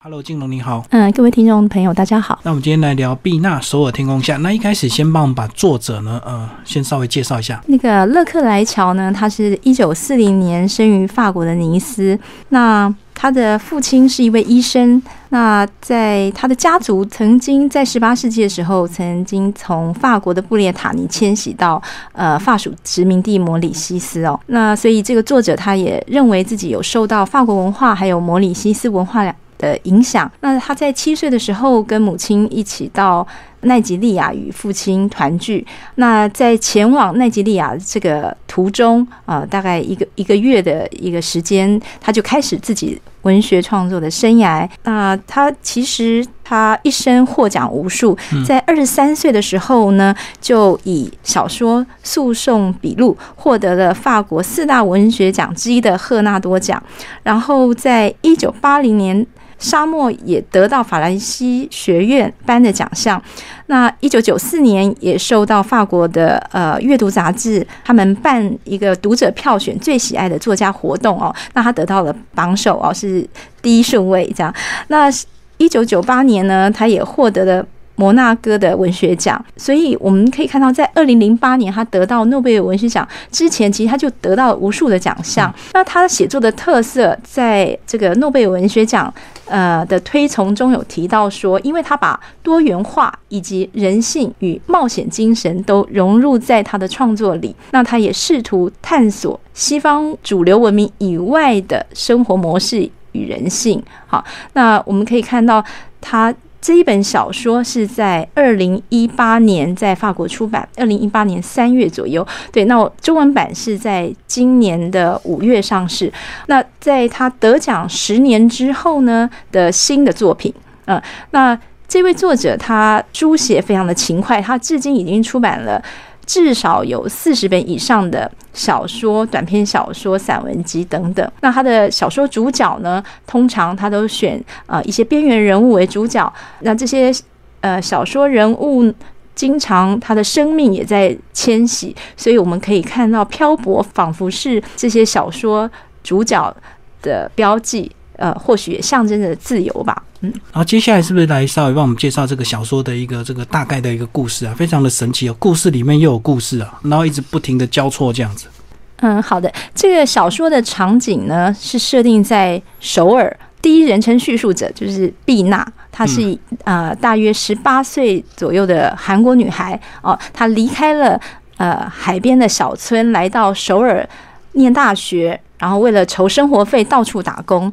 Hello，金龙你好。嗯，各位听众朋友，大家好。那我们今天来聊毕纳首尔天空下。那一开始先帮我们把作者呢，呃，先稍微介绍一下。那个勒克莱乔呢，他是一九四零年生于法国的尼斯。那他的父亲是一位医生。那在他的家族曾经在十八世纪的时候，曾经从法国的布列塔尼迁徙到呃法属殖民地摩里西斯哦。那所以这个作者他也认为自己有受到法国文化还有摩里西斯文化两。的影响。那他在七岁的时候，跟母亲一起到奈及利亚与父亲团聚。那在前往奈及利亚这个途中，啊，大概一个一个月的一个时间，他就开始自己文学创作的生涯。那他其实他一生获奖无数，在二十三岁的时候呢，就以小说《诉讼笔录》获得了法国四大文学奖之一的赫纳多奖。然后在一九八零年。沙漠也得到法兰西学院颁的奖项。那一九九四年也受到法国的呃阅读杂志他们办一个读者票选最喜爱的作家活动哦。那他得到了榜首哦，是第一顺位这样。那一九九八年呢，他也获得了。摩纳哥的文学奖，所以我们可以看到，在二零零八年他得到诺贝尔文学奖之前，其实他就得到了无数的奖项。那他写作的特色，在这个诺贝尔文学奖呃的推崇中有提到说，因为他把多元化以及人性与冒险精神都融入在他的创作里。那他也试图探索西方主流文明以外的生活模式与人性。好，那我们可以看到他。这一本小说是在二零一八年在法国出版，二零一八年三月左右。对，那我中文版是在今年的五月上市。那在他得奖十年之后呢的新的作品，嗯，那这位作者他书写非常的勤快，他至今已经出版了。至少有四十本以上的小说、短篇小说、散文集等等。那他的小说主角呢，通常他都选呃一些边缘人物为主角。那这些呃小说人物，经常他的生命也在迁徙，所以我们可以看到漂泊，仿佛是这些小说主角的标记。呃，或许也象征着自由吧。嗯，然后接下来是不是来稍微帮我们介绍这个小说的一个这个大概的一个故事啊？非常的神奇哦，故事里面又有故事啊，然后一直不停的交错这样子。嗯，好的，这个小说的场景呢是设定在首尔，第一人称叙述者就是毕娜，她是呃大约十八岁左右的韩国女孩哦，她离开了呃海边的小村，来到首尔念大学。然后为了筹生活费，到处打工。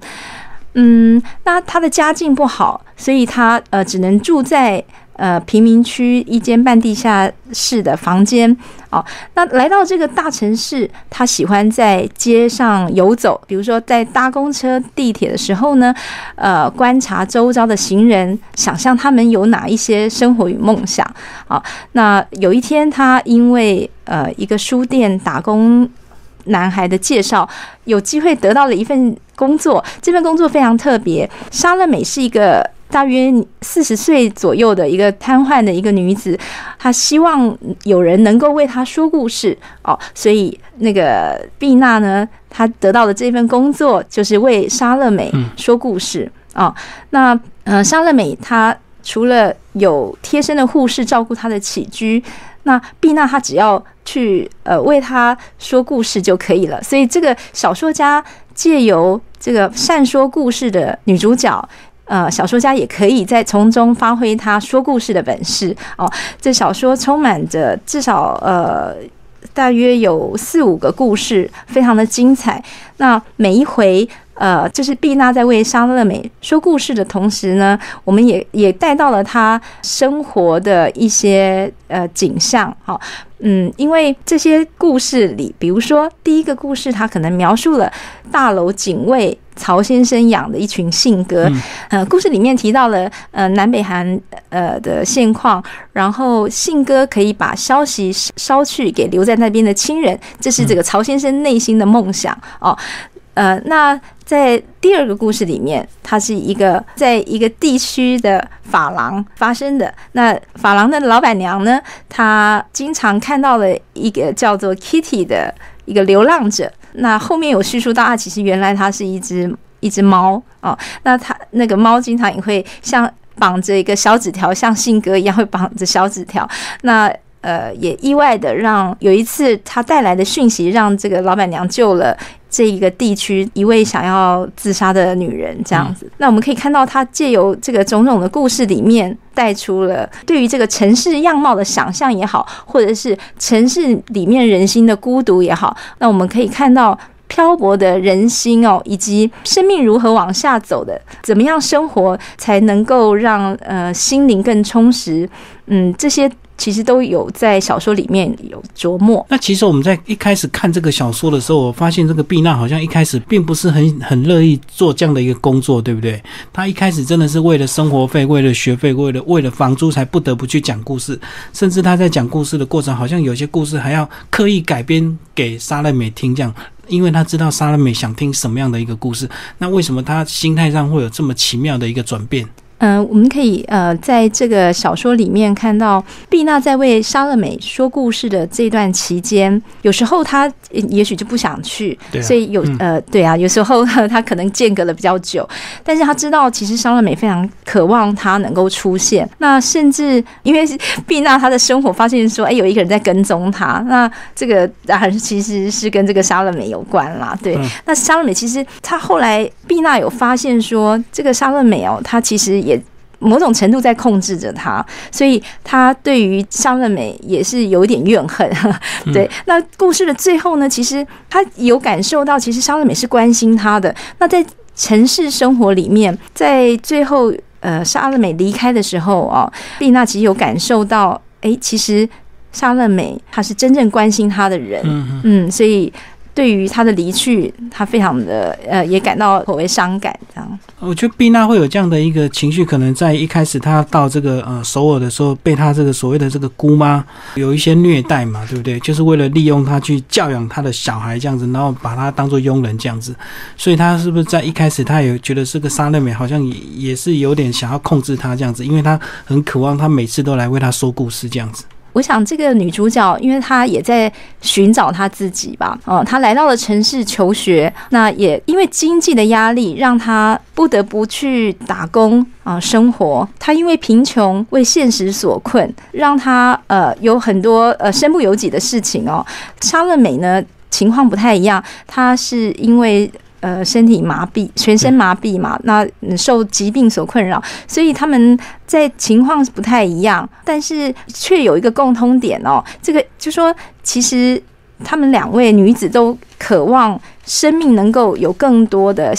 嗯，那他的家境不好，所以他呃只能住在呃贫民区一间半地下室的房间。哦，那来到这个大城市，他喜欢在街上游走，比如说在搭公车、地铁的时候呢，呃，观察周遭的行人，想象他们有哪一些生活与梦想。好，那有一天，他因为呃一个书店打工。男孩的介绍，有机会得到了一份工作。这份工作非常特别。莎乐美是一个大约四十岁左右的一个瘫痪的一个女子，她希望有人能够为她说故事哦。所以那个毕娜呢，她得到的这份工作就是为莎乐美说故事哦。那呃，莎乐美她除了有贴身的护士照顾她的起居。那毕娜她只要去呃为他说故事就可以了，所以这个小说家借由这个善说故事的女主角，呃，小说家也可以在从中发挥他说故事的本事哦。这小说充满着至少呃大约有四五个故事，非常的精彩。那每一回。呃，就是毕娜在为莎乐美说故事的同时呢，我们也也带到了她生活的一些呃景象，哈，嗯，因为这些故事里，比如说第一个故事，它可能描述了大楼警卫曹先生养的一群信鸽，呃，故事里面提到了呃南北韩呃的现况，然后信鸽可以把消息捎去给留在那边的亲人，这是这个曹先生内心的梦想哦。呃，那在第二个故事里面，它是一个在一个地区的发廊发生的。那发廊的老板娘呢，她经常看到了一个叫做 Kitty 的一个流浪者。那后面有叙述到啊，其实原来它是一只。一只猫啊，那它那个猫经常也会像绑着一个小纸条，像信鸽一样会绑着小纸条。那呃，也意外的让有一次他带来的讯息，让这个老板娘救了这一个地区一位想要自杀的女人，这样子。那我们可以看到，她借由这个种种的故事里面，带出了对于这个城市样貌的想象也好，或者是城市里面人心的孤独也好。那我们可以看到漂泊的人心哦，以及生命如何往下走的，怎么样生活才能够让呃心灵更充实？嗯，这些。其实都有在小说里面有琢磨。那其实我们在一开始看这个小说的时候，我发现这个毕娜好像一开始并不是很很乐意做这样的一个工作，对不对？她一开始真的是为了生活费、为了学费、为了为了房租才不得不去讲故事，甚至她在讲故事的过程，好像有些故事还要刻意改编给莎乐美听，这样，因为他知道莎乐美想听什么样的一个故事。那为什么他心态上会有这么奇妙的一个转变？嗯，我们可以呃，在这个小说里面看到毕娜在为莎乐美说故事的这段期间，有时候她也许就不想去，所以有呃，对啊，有时候她可能间隔的比较久，但是她知道其实莎乐美非常渴望她能够出现。那甚至因为 毕娜她的生活发现说，哎，有一个人在跟踪她，那这个当然其实是跟这个莎乐美有关啦。对，那莎乐美其实她后来毕娜有发现说，这个莎乐美哦，她其实。也某种程度在控制着他，所以他对于沙乐美也是有点怨恨。对，那故事的最后呢，其实他有感受到，其实沙乐美是关心他的。那在城市生活里面，在最后呃沙乐美离开的时候啊，丽娜其实有感受到，哎，其实沙乐美她是真正关心他的人。嗯嗯，所以。对于他的离去，他非常的呃，也感到颇为伤感。这样，我觉得毕娜会有这样的一个情绪，可能在一开始他到这个呃首尔的时候，被他这个所谓的这个姑妈有一些虐待嘛，对不对？就是为了利用他去教养他的小孩这样子，然后把他当做佣人这样子，所以他是不是在一开始他也觉得这个沙乐美好像也也是有点想要控制他这样子，因为他很渴望他每次都来为他说故事这样子。我想这个女主角，因为她也在寻找她自己吧，哦，她来到了城市求学，那也因为经济的压力，让她不得不去打工啊生活。她因为贫穷为现实所困，让她呃有很多呃身不由己的事情哦。沙乐美呢情况不太一样，她是因为。呃，身体麻痹，全身麻痹嘛，那受疾病所困扰，所以他们在情况不太一样，但是却有一个共通点哦。这个就说，其实他们两位女子都渴望生命能够有更多的，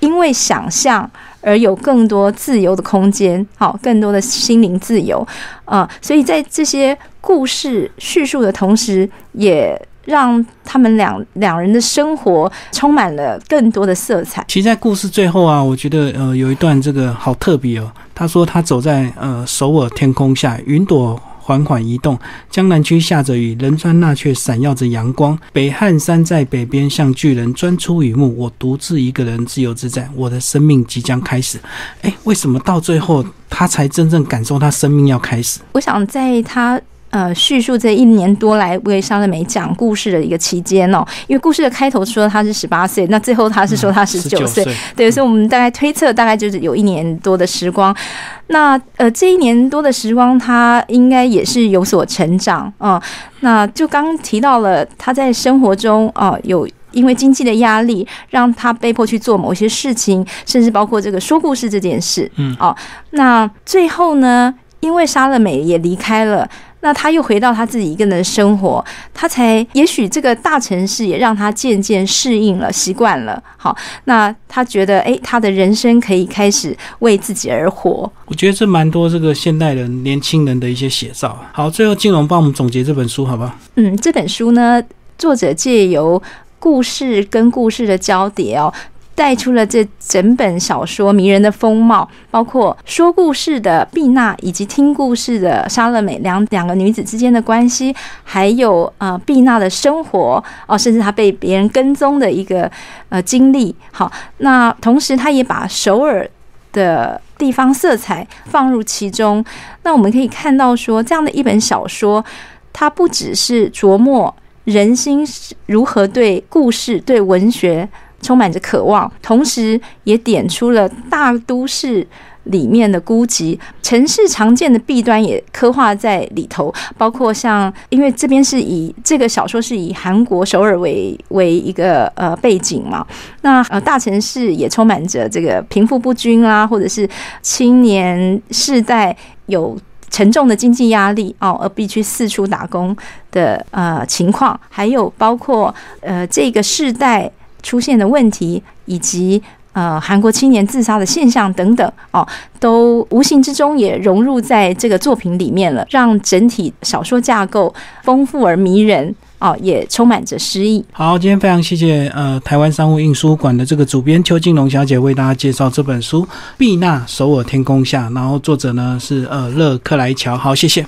因为想象而有更多自由的空间，好，更多的心灵自由啊。所以在这些故事叙述的同时，也。让他们两两人的生活充满了更多的色彩。其实，在故事最后啊，我觉得呃，有一段这个好特别哦。他说他走在呃首尔天空下，云朵缓缓移动，江南区下着雨，仁川那却闪耀着阳光。北汉山在北边，像巨人钻出雨幕。我独自一个人自由自在，我的生命即将开始。哎，为什么到最后他才真正感受他生命要开始？我想在他。呃，叙述这一年多来为莎乐美讲故事的一个期间哦，因为故事的开头说他是十八岁，那最后他是说他十九岁，对，所以我们大概推测大概就是有一年多的时光。那呃，这一年多的时光，他应该也是有所成长啊。那就刚提到了他在生活中啊，有因为经济的压力，让他被迫去做某些事情，甚至包括这个说故事这件事。嗯，哦，那最后呢，因为莎乐美也离开了。那他又回到他自己一个人的生活，他才也许这个大城市也让他渐渐适应了、习惯了。好，那他觉得，哎，他的人生可以开始为自己而活。我觉得这蛮多这个现代人、年轻人的一些写照。好，最后金龙帮我们总结这本书，好不好？嗯，这本书呢，作者借由故事跟故事的交叠哦。带出了这整本小说迷人的风貌，包括说故事的毕娜以及听故事的莎乐美两两个女子之间的关系，还有呃毕娜的生活哦，甚至她被别人跟踪的一个呃经历。好，那同时她也把首尔的地方色彩放入其中。那我们可以看到说，这样的一本小说，它不只是琢磨人心如何对故事、对文学。充满着渴望，同时也点出了大都市。里面的孤寂，城市常见的弊端也刻画在里头，包括像，因为这边是以这个小说是以韩国首尔为为一个呃背景嘛，那呃大城市也充满着这个贫富不均啊，或者是青年世代有沉重的经济压力哦，而必须四处打工的呃情况，还有包括呃这个世代出现的问题以及。呃，韩国青年自杀的现象等等，哦，都无形之中也融入在这个作品里面了，让整体小说架构丰富而迷人，哦，也充满着诗意。好，今天非常谢谢呃台湾商务印书馆的这个主编邱金龙小姐为大家介绍这本书《碧娜首尔天空下》，然后作者呢是呃勒克莱乔。好，谢谢。